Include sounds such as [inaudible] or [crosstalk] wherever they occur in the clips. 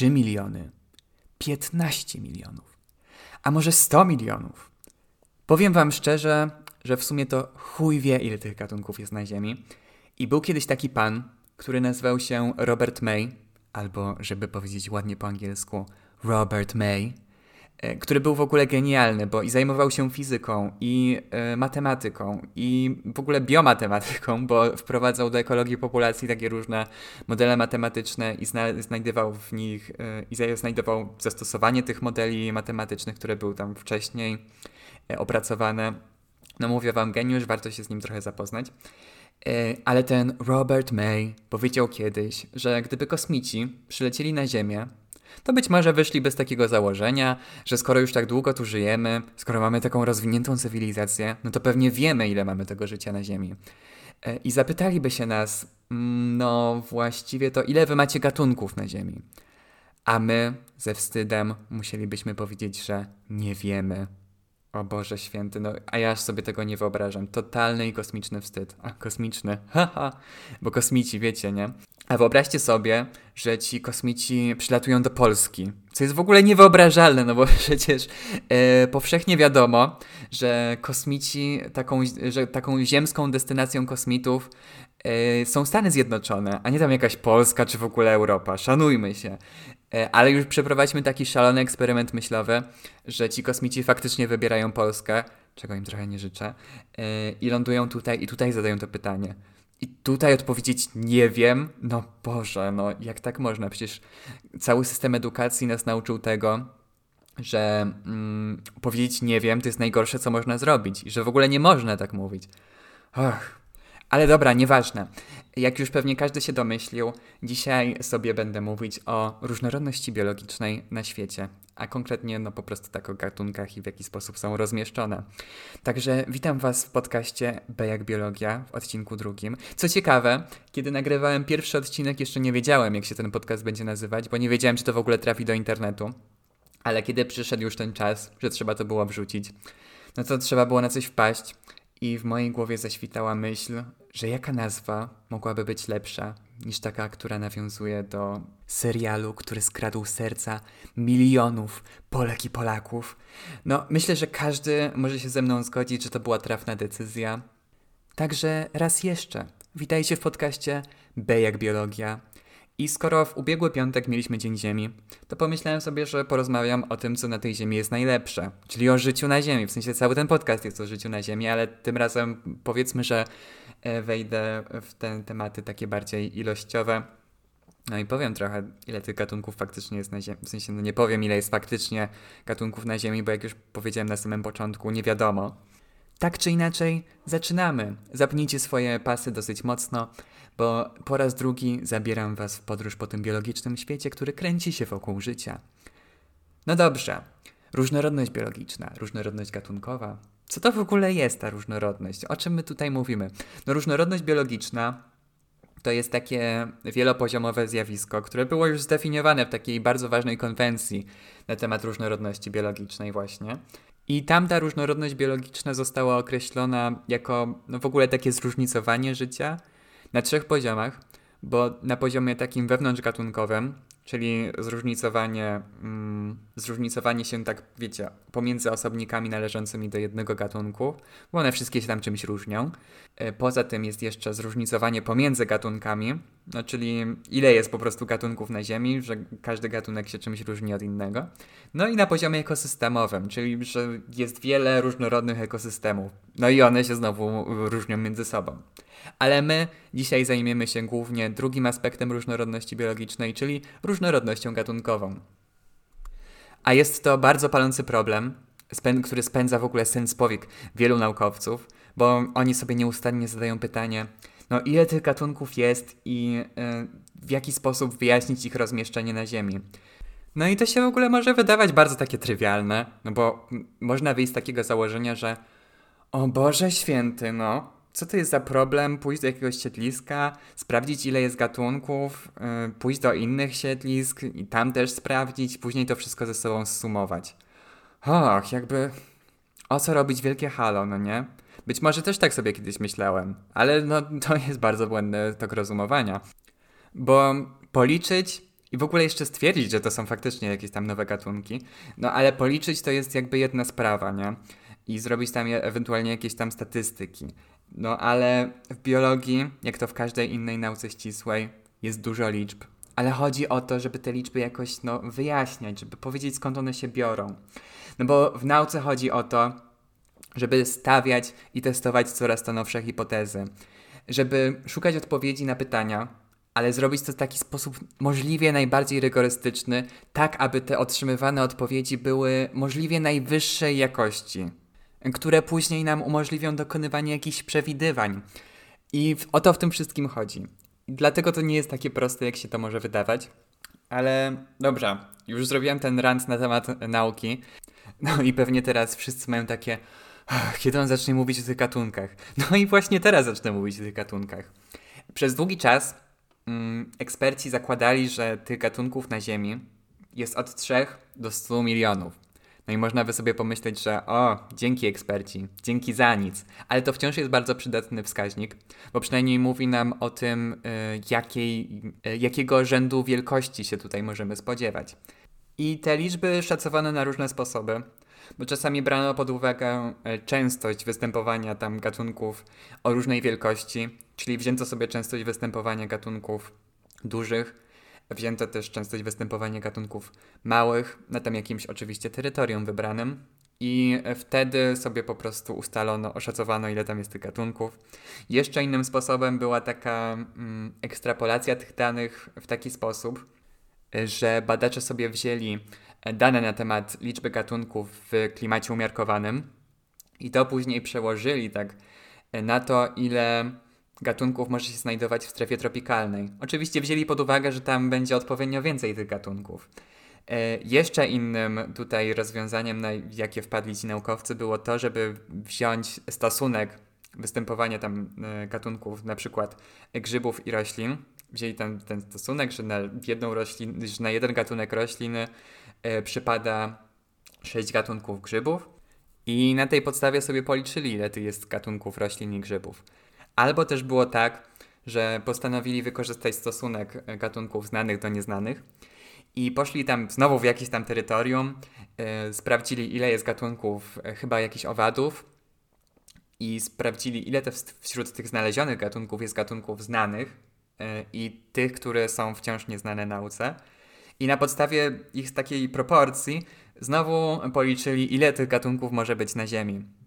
3 miliony, 15 milionów, a może 100 milionów. Powiem wam szczerze, że w sumie to chuj wie, ile tych gatunków jest na Ziemi. I był kiedyś taki pan, który nazywał się Robert May, albo żeby powiedzieć ładnie po angielsku, Robert May, który był w ogóle genialny, bo i zajmował się fizyką, i y, matematyką, i w ogóle biomatematyką, bo wprowadzał do ekologii populacji takie różne modele matematyczne i zna znajdował w nich, y, i znajdował zastosowanie tych modeli matematycznych, które były tam wcześniej y, opracowane. No mówię wam, geniusz, warto się z nim trochę zapoznać. Ale ten Robert May powiedział kiedyś, że gdyby kosmici przylecieli na Ziemię, to być może wyszliby z takiego założenia, że skoro już tak długo tu żyjemy, skoro mamy taką rozwiniętą cywilizację, no to pewnie wiemy, ile mamy tego życia na Ziemi. E, I zapytaliby się nas, mm, no właściwie to ile wy macie gatunków na Ziemi? A my ze wstydem musielibyśmy powiedzieć, że nie wiemy. O Boże święty, no a ja sobie tego nie wyobrażam. Totalny i kosmiczny wstyd. A, kosmiczny, [laughs] haha, bo kosmici, wiecie, nie? A wyobraźcie sobie, że ci kosmici przylatują do Polski, co jest w ogóle niewyobrażalne, no bo [laughs] przecież e, powszechnie wiadomo, że kosmici, taką, że taką ziemską destynacją kosmitów e, są Stany Zjednoczone, a nie tam jakaś Polska czy w ogóle Europa. Szanujmy się. E, ale już przeprowadźmy taki szalony eksperyment myślowy, że ci kosmici faktycznie wybierają Polskę, czego im trochę nie życzę, e, i lądują tutaj i tutaj zadają to pytanie. I tutaj odpowiedzieć nie wiem, no Boże, no jak tak można? Przecież cały system edukacji nas nauczył tego, że mm, powiedzieć nie wiem to jest najgorsze, co można zrobić i że w ogóle nie można tak mówić. Och, ale dobra, nieważne. Jak już pewnie każdy się domyślił, dzisiaj sobie będę mówić o różnorodności biologicznej na świecie, a konkretnie no po prostu tak o gatunkach i w jaki sposób są rozmieszczone. Także witam Was w podcaście B jak Biologia w odcinku drugim. Co ciekawe, kiedy nagrywałem pierwszy odcinek, jeszcze nie wiedziałem, jak się ten podcast będzie nazywać, bo nie wiedziałem, czy to w ogóle trafi do internetu. Ale kiedy przyszedł już ten czas, że trzeba to było wrzucić, no to trzeba było na coś wpaść i w mojej głowie zaświtała myśl, że jaka nazwa mogłaby być lepsza niż taka, która nawiązuje do serialu, który skradł serca milionów Polek i Polaków. No, myślę, że każdy może się ze mną zgodzić, że to była trafna decyzja. Także raz jeszcze, witajcie w podcaście B jak Biologia. I skoro w ubiegły piątek mieliśmy Dzień Ziemi, to pomyślałem sobie, że porozmawiam o tym, co na tej Ziemi jest najlepsze, czyli o życiu na Ziemi. W sensie cały ten podcast jest o życiu na Ziemi, ale tym razem powiedzmy, że wejdę w te tematy takie bardziej ilościowe. No i powiem trochę, ile tych gatunków faktycznie jest na Ziemi. W sensie, no nie powiem, ile jest faktycznie gatunków na Ziemi, bo jak już powiedziałem na samym początku, nie wiadomo. Tak czy inaczej, zaczynamy. Zapnijcie swoje pasy dosyć mocno, bo po raz drugi zabieram Was w podróż po tym biologicznym świecie, który kręci się wokół życia. No dobrze, różnorodność biologiczna, różnorodność gatunkowa. Co to w ogóle jest ta różnorodność? O czym my tutaj mówimy? No, różnorodność biologiczna to jest takie wielopoziomowe zjawisko, które było już zdefiniowane w takiej bardzo ważnej konwencji na temat różnorodności biologicznej, właśnie. I tam ta różnorodność biologiczna została określona jako no, w ogóle takie zróżnicowanie życia na trzech poziomach, bo na poziomie takim wewnątrzgatunkowym, czyli zróżnicowanie, mm, zróżnicowanie się tak, wiecie, pomiędzy osobnikami należącymi do jednego gatunku, bo one wszystkie się tam czymś różnią. E, poza tym jest jeszcze zróżnicowanie pomiędzy gatunkami, no czyli ile jest po prostu gatunków na Ziemi, że każdy gatunek się czymś różni od innego. No i na poziomie ekosystemowym, czyli że jest wiele różnorodnych ekosystemów. No i one się znowu różnią między sobą. Ale my dzisiaj zajmiemy się głównie drugim aspektem różnorodności biologicznej, czyli różnorodnością gatunkową. A jest to bardzo palący problem, który spędza w ogóle sens powiek wielu naukowców, bo oni sobie nieustannie zadają pytanie, no ile tych gatunków jest i yy, w jaki sposób wyjaśnić ich rozmieszczenie na Ziemi. No i to się w ogóle może wydawać bardzo takie trywialne, no bo można wyjść z takiego założenia, że o Boże święty, no, co to jest za problem pójść do jakiegoś siedliska, sprawdzić ile jest gatunków, yy, pójść do innych siedlisk i tam też sprawdzić, później to wszystko ze sobą zsumować. Och, jakby o co robić wielkie halo, no nie? Być może też tak sobie kiedyś myślałem, ale no to jest bardzo błędny tok rozumowania. Bo policzyć i w ogóle jeszcze stwierdzić, że to są faktycznie jakieś tam nowe gatunki. No ale policzyć to jest jakby jedna sprawa, nie? I zrobić tam ewentualnie jakieś tam statystyki. No ale w biologii, jak to w każdej innej nauce ścisłej, jest dużo liczb. Ale chodzi o to, żeby te liczby jakoś no, wyjaśniać, żeby powiedzieć skąd one się biorą. No bo w nauce chodzi o to, żeby stawiać i testować coraz to nowsze hipotezy, żeby szukać odpowiedzi na pytania, ale zrobić to w taki sposób możliwie najbardziej rygorystyczny, tak aby te otrzymywane odpowiedzi były możliwie najwyższej jakości, które później nam umożliwią dokonywanie jakichś przewidywań. I o to w tym wszystkim chodzi. Dlatego to nie jest takie proste, jak się to może wydawać. Ale dobrze, już zrobiłem ten rant na temat nauki. No i pewnie teraz wszyscy mają takie, kiedy on zacznie mówić o tych gatunkach? No i właśnie teraz zacznę mówić o tych gatunkach. Przez długi czas mm, eksperci zakładali, że tych gatunków na Ziemi jest od 3 do 100 milionów. No i można by sobie pomyśleć, że o, dzięki eksperci, dzięki za nic, ale to wciąż jest bardzo przydatny wskaźnik, bo przynajmniej mówi nam o tym, y, jakiej, y, jakiego rzędu wielkości się tutaj możemy spodziewać. I te liczby szacowano na różne sposoby, bo czasami brano pod uwagę y, częstość występowania tam gatunków o różnej wielkości, czyli wzięto sobie częstość występowania gatunków dużych, Wzięto też częstość występowania gatunków małych na tam jakimś oczywiście terytorium wybranym. I wtedy sobie po prostu ustalono, oszacowano, ile tam jest tych gatunków. Jeszcze innym sposobem była taka mm, ekstrapolacja tych danych w taki sposób, że badacze sobie wzięli dane na temat liczby gatunków w klimacie umiarkowanym i to później przełożyli tak na to, ile gatunków może się znajdować w strefie tropikalnej. Oczywiście wzięli pod uwagę, że tam będzie odpowiednio więcej tych gatunków. E, jeszcze innym tutaj rozwiązaniem, na jakie wpadli ci naukowcy, było to, żeby wziąć stosunek występowania tam e, gatunków, na przykład grzybów i roślin. Wzięli tam ten stosunek, że na jedną roślin, że na jeden gatunek rośliny e, przypada 6 gatunków grzybów i na tej podstawie sobie policzyli, ile tu jest gatunków roślin i grzybów. Albo też było tak, że postanowili wykorzystać stosunek gatunków znanych do nieznanych i poszli tam znowu w jakieś tam terytorium, yy, sprawdzili ile jest gatunków yy, chyba jakichś owadów i sprawdzili ile to wśród tych znalezionych gatunków jest gatunków znanych yy, i tych, które są wciąż nieznane nauce. I na podstawie ich takiej proporcji znowu policzyli ile tych gatunków może być na Ziemi.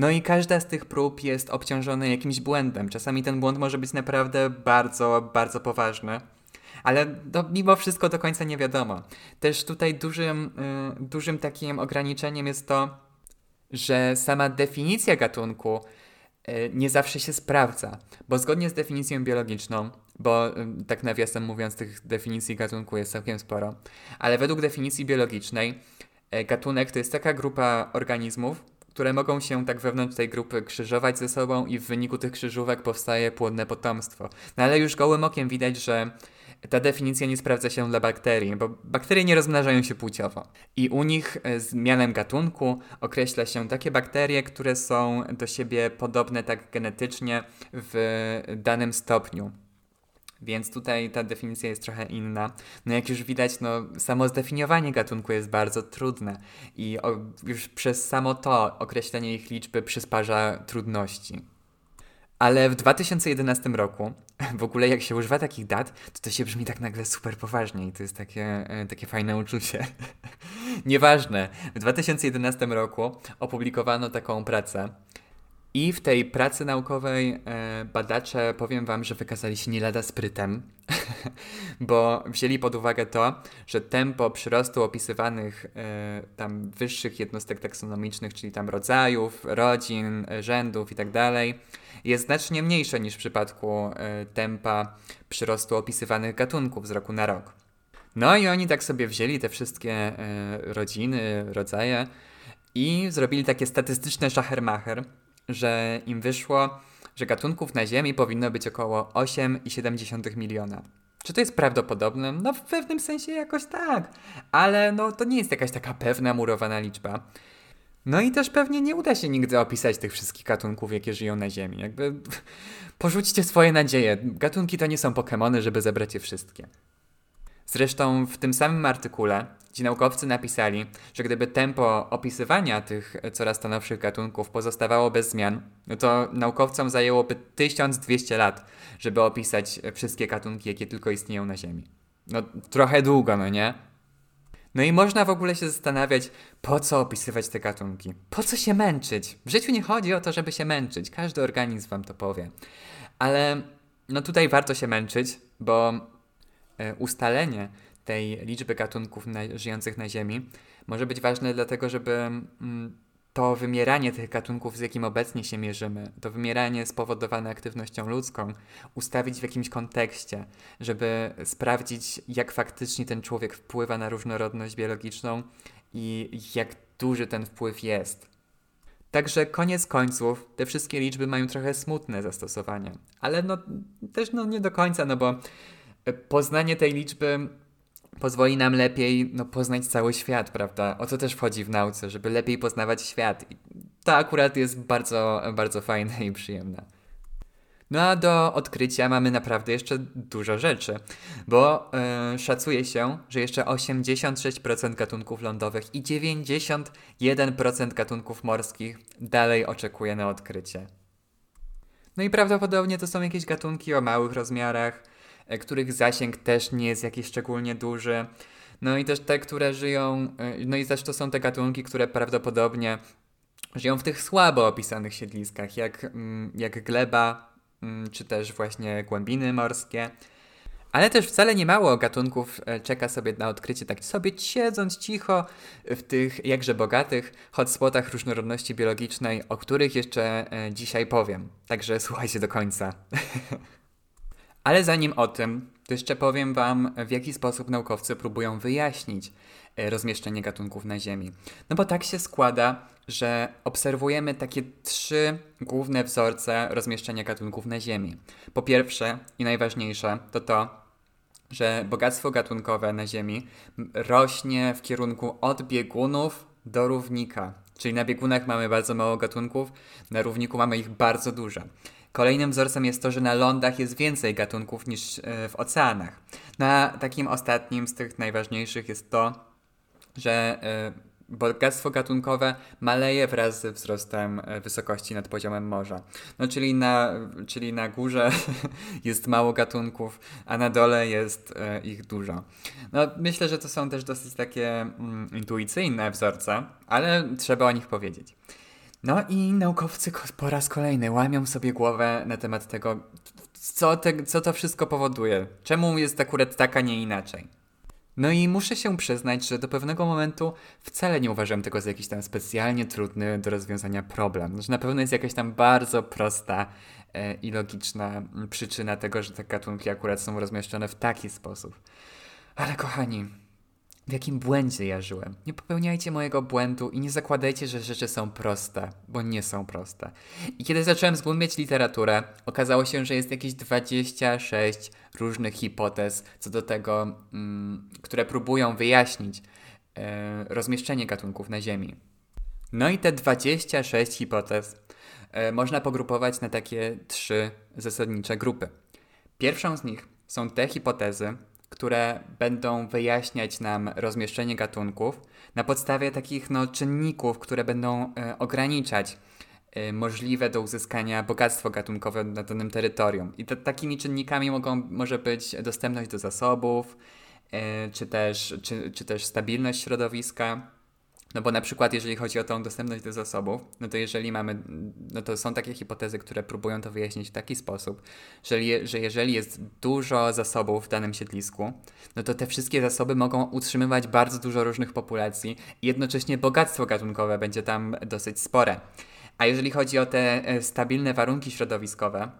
No i każda z tych prób jest obciążona jakimś błędem. Czasami ten błąd może być naprawdę bardzo, bardzo poważny. Ale no, mimo wszystko do końca nie wiadomo. Też tutaj dużym, y, dużym takim ograniczeniem jest to, że sama definicja gatunku y, nie zawsze się sprawdza, bo zgodnie z definicją biologiczną, bo y, tak nawiasem mówiąc, tych definicji gatunku jest całkiem sporo, ale według definicji biologicznej y, gatunek to jest taka grupa organizmów, które mogą się tak wewnątrz tej grupy krzyżować ze sobą i w wyniku tych krzyżówek powstaje płodne potomstwo. No ale już gołym okiem widać, że ta definicja nie sprawdza się dla bakterii, bo bakterie nie rozmnażają się płciowo. I u nich e, z gatunku określa się takie bakterie, które są do siebie podobne tak genetycznie w danym stopniu. Więc tutaj ta definicja jest trochę inna. No jak już widać, no samo zdefiniowanie gatunku jest bardzo trudne i o, już przez samo to określenie ich liczby przysparza trudności. Ale w 2011 roku, [laughs] w ogóle jak się używa takich dat, to to się brzmi tak nagle super poważnie i to jest takie, e, takie fajne uczucie. [laughs] Nieważne, w 2011 roku opublikowano taką pracę, i w tej pracy naukowej e, badacze, powiem Wam, że wykazali się nie lada sprytem, [laughs] bo wzięli pod uwagę to, że tempo przyrostu opisywanych e, tam wyższych jednostek taksonomicznych, czyli tam rodzajów, rodzin, rzędów itd., tak jest znacznie mniejsze niż w przypadku e, tempa przyrostu opisywanych gatunków z roku na rok. No i oni tak sobie wzięli te wszystkie e, rodziny, rodzaje i zrobili takie statystyczne szachermacher, że im wyszło, że gatunków na Ziemi powinno być około 8,7 miliona. Czy to jest prawdopodobne? No w pewnym sensie jakoś tak, ale no to nie jest jakaś taka pewna murowana liczba. No i też pewnie nie uda się nigdy opisać tych wszystkich gatunków, jakie żyją na Ziemi. Jakby [laughs] porzućcie swoje nadzieje. Gatunki to nie są Pokémony, żeby zebrać je wszystkie. Zresztą w tym samym artykule ci naukowcy napisali, że gdyby tempo opisywania tych coraz stanowszych gatunków pozostawało bez zmian, no to naukowcom zajęłoby 1200 lat, żeby opisać wszystkie gatunki, jakie tylko istnieją na Ziemi. No trochę długo, no nie? No i można w ogóle się zastanawiać, po co opisywać te gatunki? Po co się męczyć? W życiu nie chodzi o to, żeby się męczyć. Każdy organizm wam to powie. Ale no tutaj warto się męczyć, bo ustalenie tej liczby gatunków na, żyjących na Ziemi może być ważne dlatego, żeby mm, to wymieranie tych gatunków, z jakim obecnie się mierzymy, to wymieranie spowodowane aktywnością ludzką, ustawić w jakimś kontekście, żeby sprawdzić, jak faktycznie ten człowiek wpływa na różnorodność biologiczną i jak duży ten wpływ jest. Także koniec końców te wszystkie liczby mają trochę smutne zastosowanie, ale no też no nie do końca, no bo poznanie tej liczby pozwoli nam lepiej no, poznać cały świat, prawda? O co też wchodzi w nauce, żeby lepiej poznawać świat. I to akurat jest bardzo, bardzo fajne i przyjemne. No a do odkrycia mamy naprawdę jeszcze dużo rzeczy, bo yy, szacuje się, że jeszcze 86% gatunków lądowych i 91% gatunków morskich dalej oczekuje na odkrycie. No i prawdopodobnie to są jakieś gatunki o małych rozmiarach, których zasięg też nie jest jakiś szczególnie duży. No i też te, które żyją, e, no i też to są te gatunki, które prawdopodobnie żyją w tych słabo opisanych siedliskach, jak, mm, jak gleba, mm, czy też właśnie głębiny morskie. Ale też wcale nie mało gatunków e, czeka sobie na odkrycie, tak sobie siedząc cicho w tych jakże bogatych hotspotach różnorodności biologicznej, o których jeszcze dzisiaj powiem. Także słuchajcie do końca. [laughs] Ale zanim o tym, to jeszcze powiem Wam, w jaki sposób naukowcy próbują wyjaśnić e, rozmieszczenie gatunków na Ziemi. No bo tak się składa, że obserwujemy takie trzy główne wzorce rozmieszczenia gatunków na Ziemi. Po pierwsze i najważniejsze to to, że bogactwo gatunkowe na Ziemi rośnie w kierunku od biegunów do równika. Czyli na biegunach mamy bardzo mało gatunków, na równiku mamy ich bardzo dużo. Kolejnym wzorcem jest to, że na lądach jest więcej gatunków niż e, w oceanach. Na takim ostatnim z tych najważniejszych jest to, że e, bogactwo gatunkowe maleje wraz ze wzrostem e, wysokości nad poziomem morza. No, czyli, na, czyli na górze [laughs] jest mało gatunków, a na dole jest ich dużo. No, myślę, że to są też dosyć takie mm, intuicyjne wzorce, ale trzeba o nich powiedzieć. No i naukowcy po raz kolejny łamią sobie głowę na temat tego, co, te, co to wszystko powoduje. Czemu jest akurat tak, a nie inaczej. No i muszę się przyznać, że do pewnego momentu wcale nie uważam tego za jakiś tam specjalnie trudny do rozwiązania problem. Że na pewno jest jakaś tam bardzo prosta e, i logiczna przyczyna tego, że te gatunki akurat są rozmieszczone w taki sposób. Ale kochani, w jakim błędzie ja żyłem. Nie popełniajcie mojego błędu i nie zakładajcie, że rzeczy są proste, bo nie są proste. I kiedy zacząłem zgłębiać literaturę, okazało się, że jest jakieś 26 różnych hipotez co do tego, mm, które próbują wyjaśnić e, rozmieszczenie gatunków na Ziemi. No i te 26 hipotez e, można pogrupować na takie trzy zasadnicze grupy. Pierwszą z nich są te hipotezy, które będą wyjaśniać nam rozmieszczenie gatunków na podstawie takich no, czynników, które będą e, ograniczać e, możliwe do uzyskania bogactwo gatunkowe na danym terytorium. I to, takimi czynnikami mogą, może być dostępność do zasobów, e, czy, też, czy, czy też stabilność środowiska no bo na przykład, jeżeli chodzi o tą dostępność do zasobów, no to jeżeli mamy, no to są takie hipotezy, które próbują to wyjaśnić w taki sposób, że, je, że jeżeli jest dużo zasobów w danym siedlisku, no to te wszystkie zasoby mogą utrzymywać bardzo dużo różnych populacji i jednocześnie bogactwo gatunkowe będzie tam dosyć spore. A jeżeli chodzi o te e, stabilne warunki środowiskowe,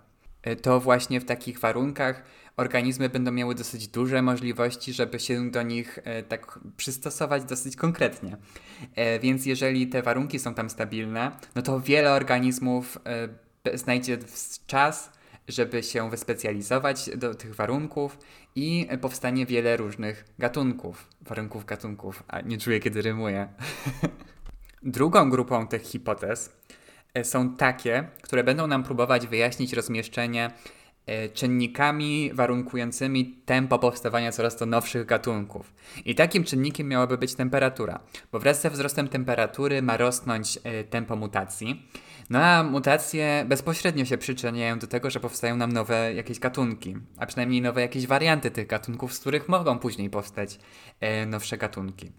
to właśnie w takich warunkach organizmy będą miały dosyć duże możliwości, żeby się do nich e, tak przystosować dosyć konkretnie. E, więc jeżeli te warunki są tam stabilne, no to wiele organizmów znajdzie czas, żeby się wyspecjalizować do tych warunków i powstanie wiele różnych gatunków. Warunków gatunków, a nie czuję kiedy rymuję. [laughs] Drugą grupą tych hipotez są takie, które będą nam próbować wyjaśnić rozmieszczenie e, czynnikami warunkującymi tempo powstawania coraz to nowszych gatunków. I takim czynnikiem miałaby być temperatura, bo wraz ze wzrostem temperatury ma rosnąć e, tempo mutacji. No a mutacje bezpośrednio się przyczyniają do tego, że powstają nam nowe jakieś gatunki, a przynajmniej nowe jakieś warianty tych gatunków, z których mogą później powstać e, nowsze gatunki.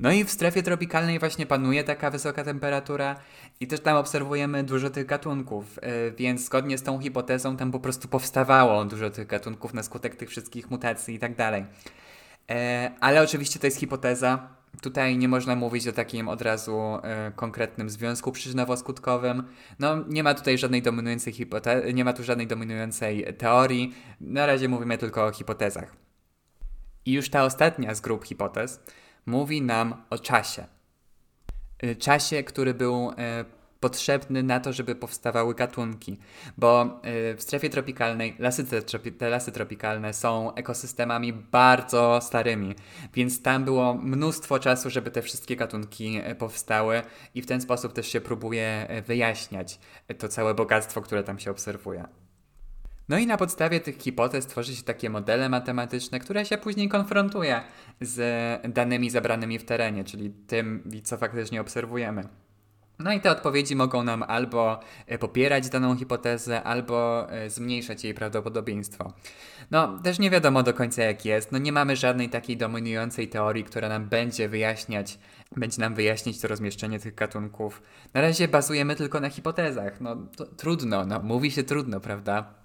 No i w strefie tropikalnej właśnie panuje taka wysoka temperatura i też tam obserwujemy dużo tych gatunków, e, więc zgodnie z tą hipotezą tam po prostu powstawało dużo tych gatunków na skutek tych wszystkich mutacji i tak dalej. E, ale oczywiście to jest hipoteza, Tutaj nie można mówić o takim od razu e, konkretnym związku przyczynowo-skutkowym. No, nie ma tutaj żadnej dominującej hipote- nie ma tu żadnej dominującej teorii. Na razie mówimy tylko o hipotezach. I już ta ostatnia z grup hipotez mówi nam o czasie. E, czasie, który był e, potrzebny na to, żeby powstawały gatunki, bo y, w strefie tropikalnej lasy te, lasy tropikalne są ekosystemami bardzo starymi, więc tam było mnóstwo czasu, żeby te wszystkie gatunki y, powstały i w ten sposób też się próbuje y, wyjaśniać to całe bogactwo, które tam się obserwuje. No i na podstawie tych hipotez tworzy się takie modele matematyczne, które się później konfrontuje z danymi zabranymi w terenie, czyli tym, co faktycznie obserwujemy. No i te odpowiedzi mogą nam albo e, popierać daną hipotezę, albo e, zmniejszać jej prawdopodobieństwo. No, też nie wiadomo do końca jak jest. No nie mamy żadnej takiej dominującej teorii, która nam będzie wyjaśniać, będzie nam wyjaśnić to rozmieszczenie tych gatunków. Na razie bazujemy tylko na hipotezach. No trudno, no mówi się trudno, prawda?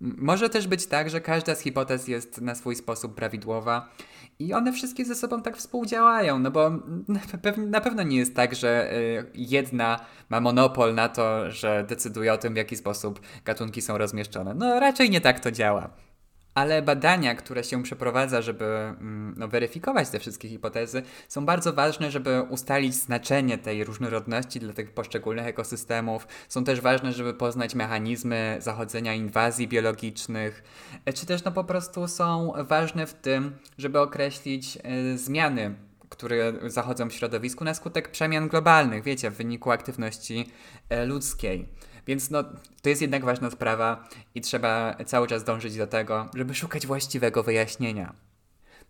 Może też być tak, że każda z hipotez jest na swój sposób prawidłowa i one wszystkie ze sobą tak współdziałają, no bo na pewno nie jest tak, że y, jedna ma monopol na to, że decyduje o tym, w jaki sposób gatunki są rozmieszczone. No raczej nie tak to działa. Ale badania, które się przeprowadza, żeby mm, no, weryfikować te wszystkie hipotezy, są bardzo ważne, żeby ustalić znaczenie tej różnorodności dla tych poszczególnych ekosystemów. Są też ważne, żeby poznać mechanizmy zachodzenia inwazji biologicznych, e, czy też no, po prostu są ważne w tym, żeby określić y, zmiany które zachodzą w środowisku na skutek przemian globalnych, wiecie, w wyniku aktywności e, ludzkiej. Więc no, to jest jednak ważna sprawa i trzeba cały czas dążyć do tego, żeby szukać właściwego wyjaśnienia.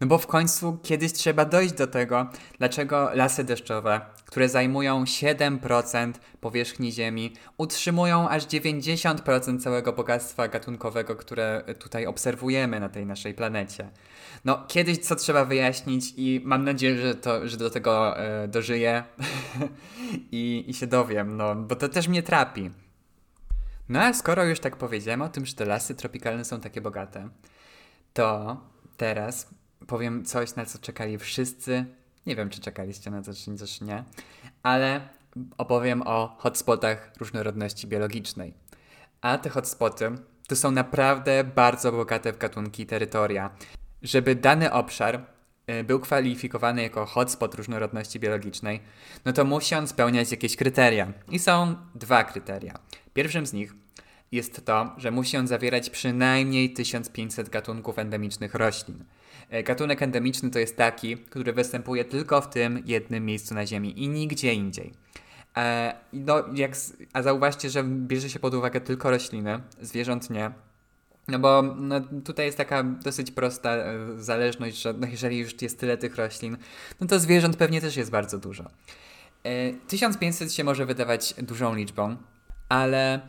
No bo w końcu kiedyś trzeba dojść do tego, dlaczego lasy deszczowe, które zajmują 7% powierzchni Ziemi, utrzymują aż 90% całego bogactwa gatunkowego, które tutaj obserwujemy na tej naszej planecie. No, kiedyś co trzeba wyjaśnić i mam nadzieję, że, to, że do tego e, dożyję [laughs] I, i się dowiem, no, bo to też mnie trapi. No a skoro już tak powiedziałem o tym, że te lasy tropikalne są takie bogate, to teraz powiem coś, na co czekali wszyscy. Nie wiem, czy czekaliście na to, czy też nie, ale opowiem o hotspotach różnorodności biologicznej. A te hotspoty to są naprawdę bardzo bogate w gatunki terytoria. Żeby dany obszar y, był kwalifikowany jako hotspot różnorodności biologicznej, no to musi on spełniać jakieś kryteria. I są dwa kryteria. Pierwszym z nich jest to, że musi on zawierać przynajmniej 1500 gatunków endemicznych roślin. E, gatunek endemiczny to jest taki, który występuje tylko w tym jednym miejscu na Ziemi i nigdzie indziej. E, no, jak, a zauważcie, że bierze się pod uwagę tylko rośliny, zwierząt nie. No bo no, tutaj jest taka dosyć prosta e, zależność, że no, jeżeli już jest tyle tych roślin, no to zwierząt pewnie też jest bardzo dużo. 1500 się może wydawać dużą liczbą, ale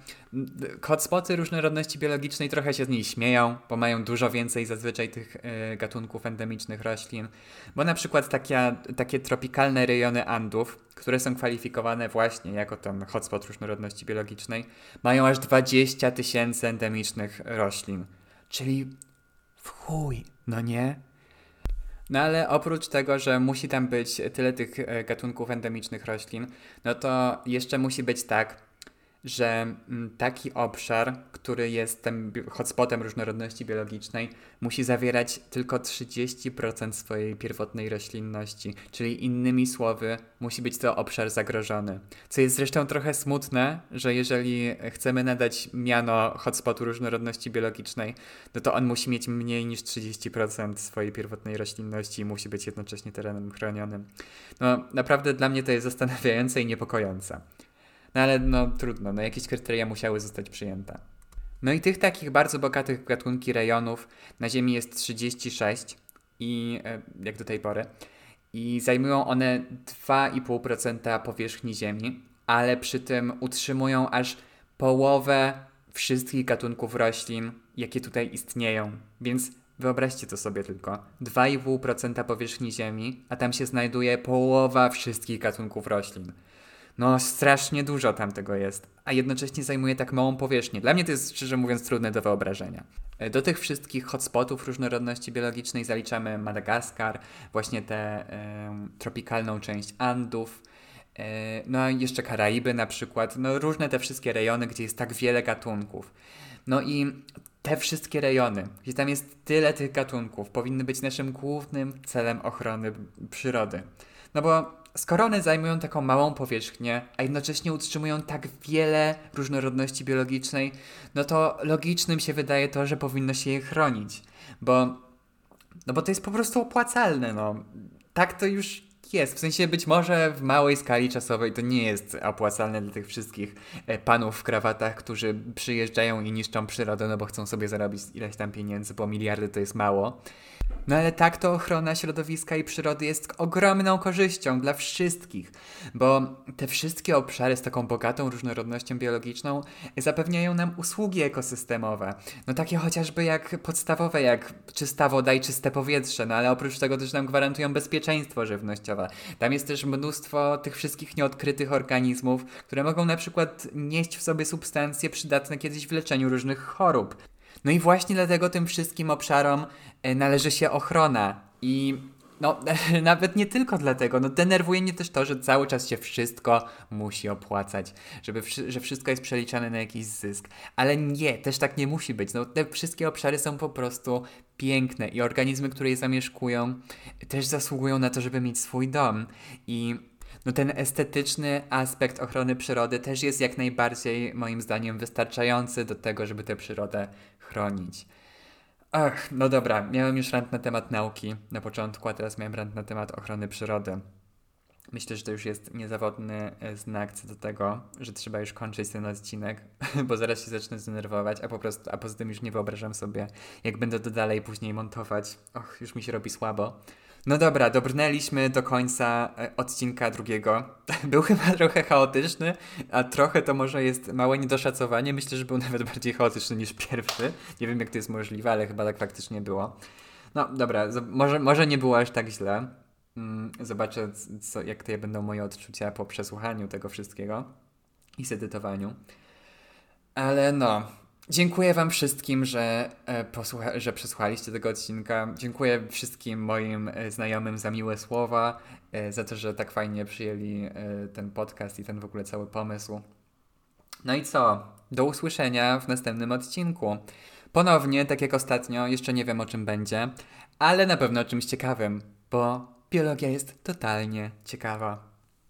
hotspoty różnorodności biologicznej trochę się z niej śmieją, bo mają dużo więcej zazwyczaj tych y, gatunków endemicznych roślin. Bo na przykład takie, takie tropikalne rejony Andów, które są kwalifikowane właśnie jako ten hotspot różnorodności biologicznej, mają aż 20 tysięcy endemicznych roślin. Czyli w chuj, no nie? No ale oprócz tego, że musi tam być tyle tych e, gatunków endemicznych roślin, no to jeszcze musi być tak, że mm, taki obszar, który jest tym hotspotem różnorodności biologicznej, musi zawierać tylko 30% swojej pierwotnej roślinności, czyli innymi słowy, musi być to obszar zagrożony. Co jest zresztą trochę smutne, że jeżeli chcemy nadać miano hotspotu różnorodności biologicznej, no to on musi mieć mniej niż 30% swojej pierwotnej roślinności i musi być jednocześnie terenem chronionym. No, naprawdę dla mnie to jest zastanawiające i niepokojące. No ale no trudno, no jakieś kryteria musiały zostać przyjęte. No i tych takich bardzo bogatych w gatunki rejonów na Ziemi jest 36 i e, jak do tej pory. I zajmują one 2,5% powierzchni Ziemi, ale przy tym utrzymują aż połowę wszystkich gatunków roślin, jakie tutaj istnieją. Więc wyobraźcie to sobie tylko. 2,5% powierzchni Ziemi, a tam się znajduje połowa wszystkich gatunków roślin. No, strasznie dużo tam tego jest, a jednocześnie zajmuje tak małą powierzchnię. Dla mnie to jest, szczerze mówiąc, trudne do wyobrażenia. E, do tych wszystkich hotspotów różnorodności biologicznej zaliczamy Madagaskar, właśnie tę tropikalną część Andów, e, no jeszcze Karaiby na przykład, no różne te wszystkie rejony, gdzie jest tak wiele gatunków. No i te wszystkie rejony, gdzie tam jest tyle tych gatunków, powinny być naszym głównym celem ochrony przyrody. No bo skoro one zajmują taką małą powierzchnię, a jednocześnie utrzymują tak wiele różnorodności biologicznej, no to logicznym się wydaje to, że powinno się je chronić. Bo, no bo to jest po prostu opłacalne, no. Tak to już jest. W sensie być może w małej skali czasowej to nie jest opłacalne dla tych wszystkich e, panów w krawatach, którzy przyjeżdżają i niszczą przyrodę, no bo chcą sobie zarobić ileś tam pieniędzy, bo miliardy to jest mało. No ale tak to ochrona środowiska i przyrody jest ogromną korzyścią dla wszystkich, bo te wszystkie obszary z taką bogatą różnorodnością biologiczną zapewniają nam usługi ekosystemowe. No takie chociażby jak podstawowe, jak czysta woda i czyste powietrze, no ale oprócz tego też nam gwarantują bezpieczeństwo żywnościowe. Tam jest też mnóstwo tych wszystkich nieodkrytych organizmów, które mogą na przykład nieść w sobie substancje przydatne kiedyś w leczeniu różnych chorób. No i właśnie dlatego tym wszystkim obszarom e, należy się ochrona. I no, [laughs] nawet nie tylko dlatego. No, denerwuje mnie też to, że cały czas się wszystko musi opłacać, żeby, że wszystko jest przeliczane na jakiś zysk. Ale nie, też tak nie musi być. No, te wszystkie obszary są po prostu piękne i organizmy, które je zamieszkują, też zasługują na to, żeby mieć swój dom. I no ten estetyczny aspekt ochrony przyrody też jest jak najbardziej moim zdaniem wystarczający do tego, żeby tę przyrodę chronić. Ach, no dobra, miałem już rant na temat nauki na początku, a teraz miałem rant na temat ochrony przyrody. Myślę, że to już jest niezawodny e, znak co do tego, że trzeba już kończyć ten odcinek, [laughs] bo zaraz się zacznę zdenerwować, a po prostu, a poza tym już nie wyobrażam sobie, jak będę to dalej później montować. Och, już mi się robi słabo. No dobra, dobrnęliśmy do końca e, odcinka drugiego. [laughs] Był chyba trochę chaotyczny, a trochę to może jest małe niedoszacowanie. Myślę, że był [laughs] nawet bardziej chaotyczny niż pierwszy. Nie wiem, jak to jest możliwe, ale chyba tak faktycznie było. No dobra, może, może nie było aż tak źle. Mm, zobaczę, co, jak to będą moje odczucia po przesłuchaniu tego wszystkiego i zedytowaniu. Ale no, Dziękuję Wam wszystkim, że, e, posłucha- że przesłuchaliście tego odcinka. Dziękuję wszystkim moim e, znajomym za miłe słowa, e, za to, że tak fajnie przyjęli ten podcast i ten w ogóle cały pomysł. No i co? Do usłyszenia w następnym odcinku. Ponownie, tak jak ostatnio, jeszcze nie wiem o czym będzie, ale na pewno o czymś ciekawym, bo biologia jest totalnie ciekawa.